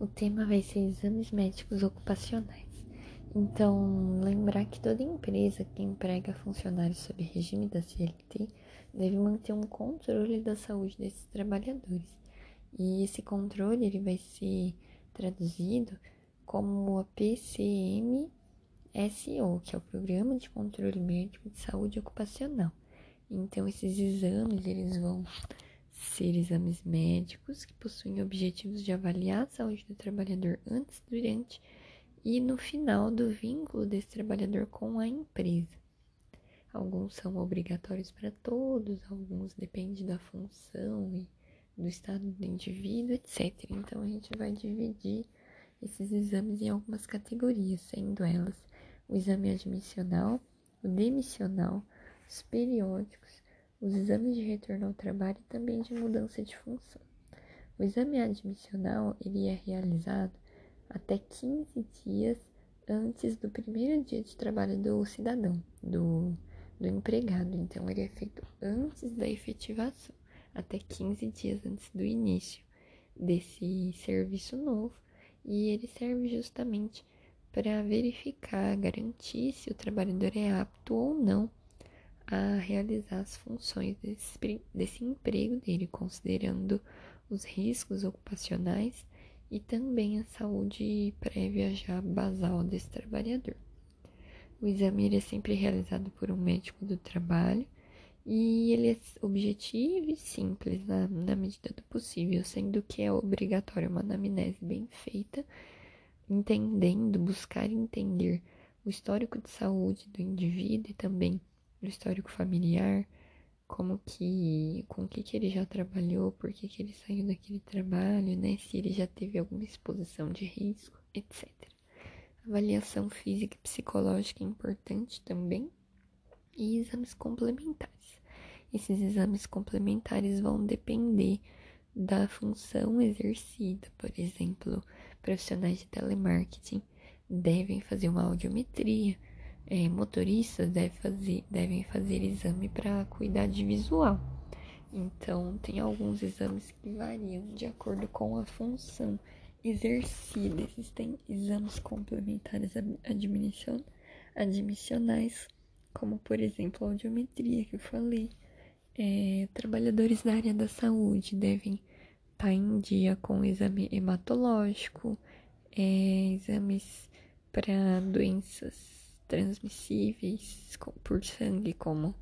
O tema vai ser exames médicos ocupacionais. Então, lembrar que toda empresa que emprega funcionários sob regime da CLT deve manter um controle da saúde desses trabalhadores. E esse controle ele vai ser traduzido como a PCMSO, que é o Programa de Controle Médico de Saúde Ocupacional. Então, esses exames eles vão ser exames médicos que possuem objetivos de avaliar a saúde do trabalhador antes, durante e no final do vínculo desse trabalhador com a empresa. Alguns são obrigatórios para todos, alguns dependem da função e do estado do indivíduo, etc. Então a gente vai dividir esses exames em algumas categorias, sendo elas o exame admissional, o demissional, os periódicos, os exames de retorno ao trabalho e também de mudança de função. O exame admissional ele é realizado até 15 dias antes do primeiro dia de trabalho do cidadão, do, do empregado. Então, ele é feito antes da efetivação, até 15 dias antes do início desse serviço novo, e ele serve justamente para verificar, garantir se o trabalhador é apto ou não a realizar as funções desse, desse emprego dele, considerando os riscos ocupacionais e também a saúde prévia já basal desse trabalhador. O exame é sempre realizado por um médico do trabalho e ele é objetivo e simples na, na medida do possível, sendo que é obrigatório uma anamnese bem feita, entendendo, buscar entender o histórico de saúde do indivíduo e também o histórico familiar, como que, com o que, que ele já trabalhou, por que, que ele saiu daquele trabalho, né? Se ele já teve alguma exposição de risco, etc. Avaliação física e psicológica é importante também. E exames complementares. Esses exames complementares vão depender da função exercida. Por exemplo, profissionais de telemarketing devem fazer uma audiometria, é, motoristas devem fazer, devem fazer exame para cuidade visual. Então, tem alguns exames que variam de acordo com a função exercida. Existem exames complementares admissionais, como por exemplo a audiometria que eu falei. É, trabalhadores da área da saúde devem estar em dia com exame hematológico, é, exames para doenças transmissíveis por sangue, como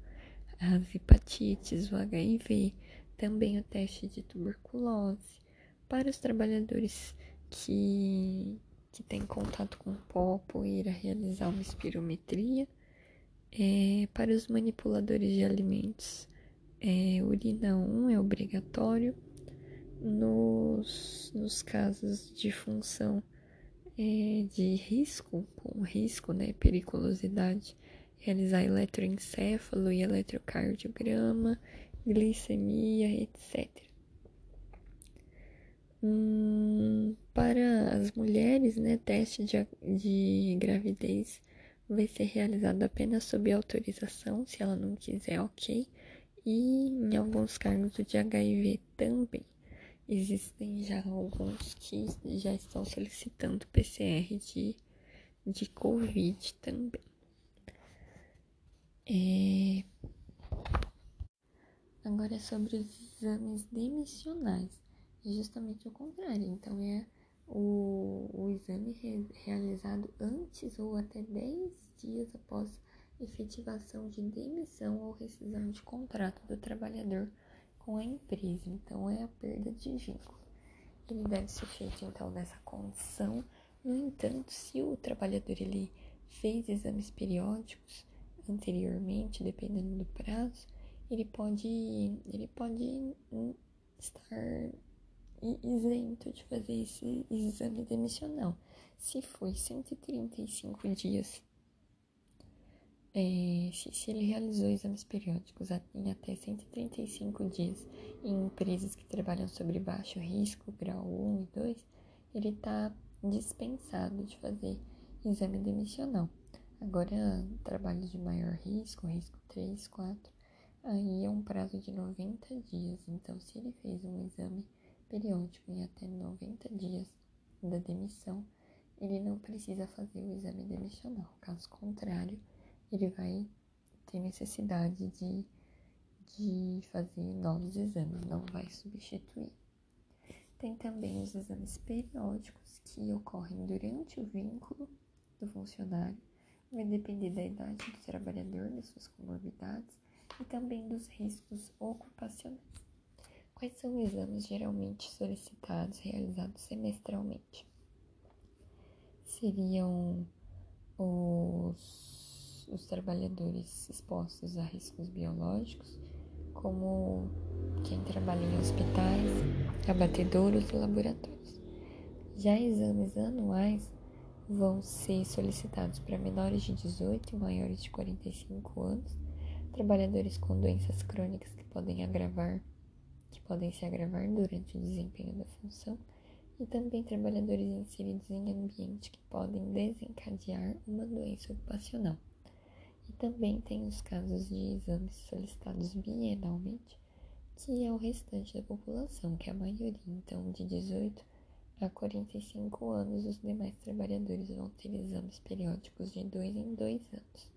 as hepatites, o HIV, também o teste de tuberculose. Para os trabalhadores que, que têm contato com pó, poeira, realizar uma espirometria. É, para os manipuladores de alimentos, é, urina 1 é obrigatório. Nos, nos casos de função é, de risco, com risco, né, periculosidade, realizar eletroencefalo e eletrocardiograma, glicemia, etc. Hum, para as mulheres, né, teste de, de gravidez vai ser realizado apenas sob autorização, se ela não quiser, ok. E em alguns cargos de HIV também. Existem já alguns que já estão solicitando PCR de, de Covid também. É... Agora é sobre os exames demissionais. É justamente o contrário. Então, é o, o exame re, realizado antes ou até 10 dias após efetivação de demissão ou rescisão de contrato do trabalhador com a empresa, então é a perda de vínculo. Ele deve ser feito então nessa condição. No entanto, se o trabalhador ele fez exames periódicos anteriormente, dependendo do prazo, ele pode ele pode estar isento de fazer esse exame demissional. Se foi 135 dias é, se, se, ele realizou exames periódicos em até 135 dias em empresas que trabalham sobre baixo risco, grau 1 e 2, ele está dispensado de fazer exame demissional. Agora, trabalho de maior risco, risco 3, 4, aí é um prazo de 90 dias. Então, se ele fez um exame periódico em até 90 dias da demissão, ele não precisa fazer o exame demissional. Caso contrário, ele vai ter necessidade de, de fazer novos exames, não vai substituir. Tem também os exames periódicos que ocorrem durante o vínculo do funcionário, vai depender da idade do trabalhador, das suas comorbidades e também dos riscos ocupacionais. Quais são os exames geralmente solicitados, realizados semestralmente? Seriam os, os trabalhadores expostos a riscos biológicos, como quem trabalha em hospitais, abatedouros e laboratórios. Já exames anuais vão ser solicitados para menores de 18 e maiores de 45 anos, trabalhadores com doenças crônicas que podem agravar, que podem se agravar durante o desempenho da função, e também trabalhadores inseridos em ambiente que podem desencadear uma doença ocupacional. E também tem os casos de exames solicitados bienalmente, que é o restante da população, que é a maioria, então de 18 a 45 anos, os demais trabalhadores vão ter exames periódicos de dois em dois anos.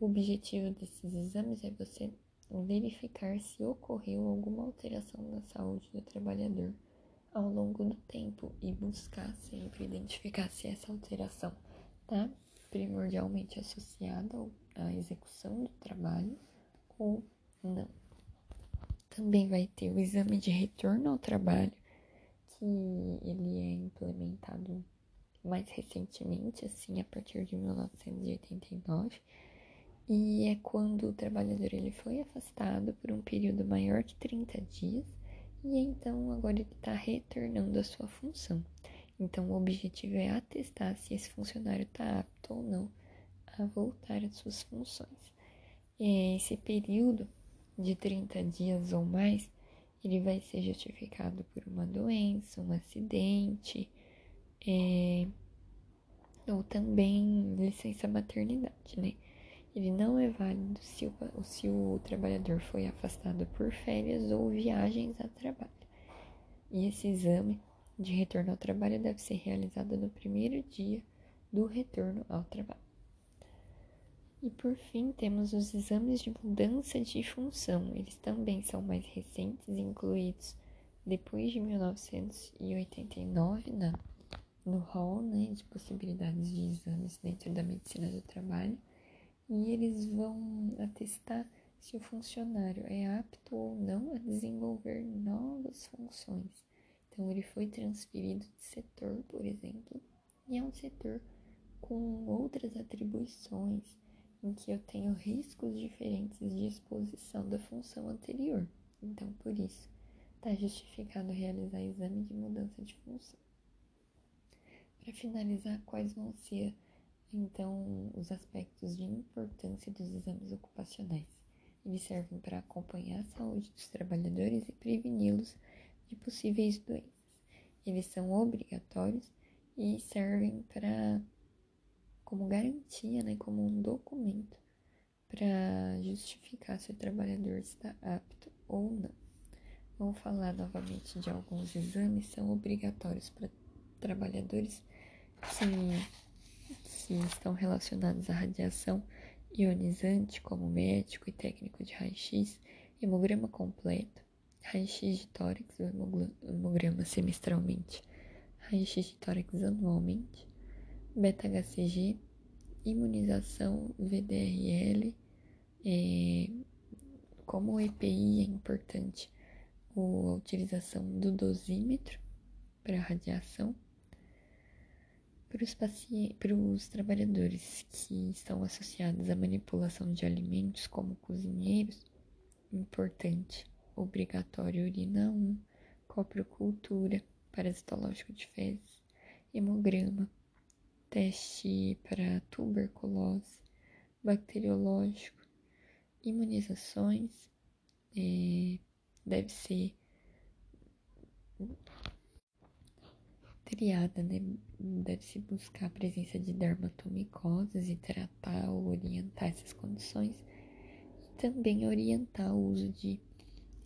O objetivo desses exames é você verificar se ocorreu alguma alteração na saúde do trabalhador ao longo do tempo e buscar sempre identificar se essa alteração está primordialmente associada à execução do trabalho ou não. Também vai ter o exame de retorno ao trabalho, que ele é implementado mais recentemente, assim, a partir de 1989, e é quando o trabalhador ele foi afastado por um período maior de 30 dias e então agora ele está retornando à sua função. Então o objetivo é atestar se esse funcionário está apto ou não a voltar às suas funções. Esse período de 30 dias ou mais ele vai ser justificado por uma doença, um acidente, é, ou também licença maternidade, né? Ele não é válido se o, se o trabalhador foi afastado por férias ou viagens a trabalho. E esse exame de retorno ao trabalho deve ser realizado no primeiro dia do retorno ao trabalho. E por fim, temos os exames de mudança de função. Eles também são mais recentes, incluídos depois de 1989 na, no rol né, de possibilidades de exames dentro da medicina do trabalho. E eles vão atestar se o funcionário é apto ou não a desenvolver novas funções. Então, ele foi transferido de setor, por exemplo, e é um setor com outras atribuições em que eu tenho riscos diferentes de exposição da função anterior. Então, por isso, está justificado realizar exame de mudança de função. Para finalizar, quais vão ser então os aspectos de importância dos exames ocupacionais? Eles servem para acompanhar a saúde dos trabalhadores e preveni-los possíveis doenças. Eles são obrigatórios e servem para como garantia, né, como um documento para justificar se o trabalhador está apto ou não. Vamos falar novamente de alguns exames são obrigatórios para trabalhadores que, que estão relacionados à radiação ionizante, como médico e técnico de raio-x, hemograma completo, raio-x de tórax, o hemograma semestralmente, raio-x de tórax anualmente, beta-HCG, imunização VDRL, é, como o EPI é importante, a utilização do dosímetro para radiação, para os, para os trabalhadores que estão associados à manipulação de alimentos, como cozinheiros, importante, obrigatório urina 1, coprocultura, parasitológico de fezes, hemograma, teste para tuberculose, bacteriológico, imunizações, é, deve ser triada, né? Deve-se buscar a presença de dermatomicoses e tratar ou orientar essas condições. E também orientar o uso de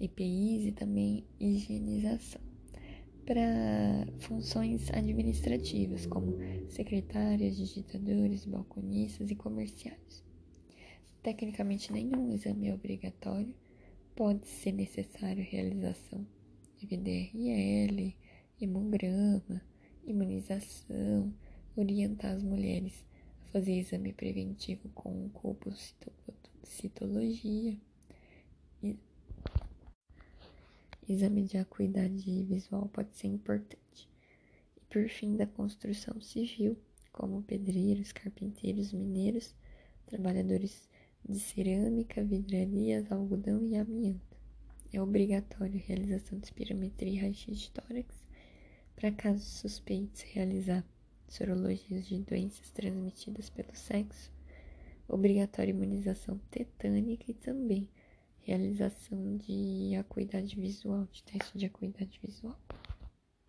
EPIs e também higienização. para funções administrativas, como secretárias, digitadores, balconistas e comerciários. Tecnicamente, nenhum exame é obrigatório, pode ser necessário realização de VDRL, hemograma, imunização, orientar as mulheres a fazer exame preventivo com citologia, exame de acuidade visual pode ser importante. E por fim, da construção civil, como pedreiros, carpinteiros, mineiros, trabalhadores de cerâmica, vidrarias, algodão e amianto. É obrigatório a realização de espirometria e raio-x de tórax. Para casos suspeitos, realizar sorologias de doenças transmitidas pelo sexo. Obrigatória imunização tetânica e também realização de acuidade visual, de teste de acuidade visual.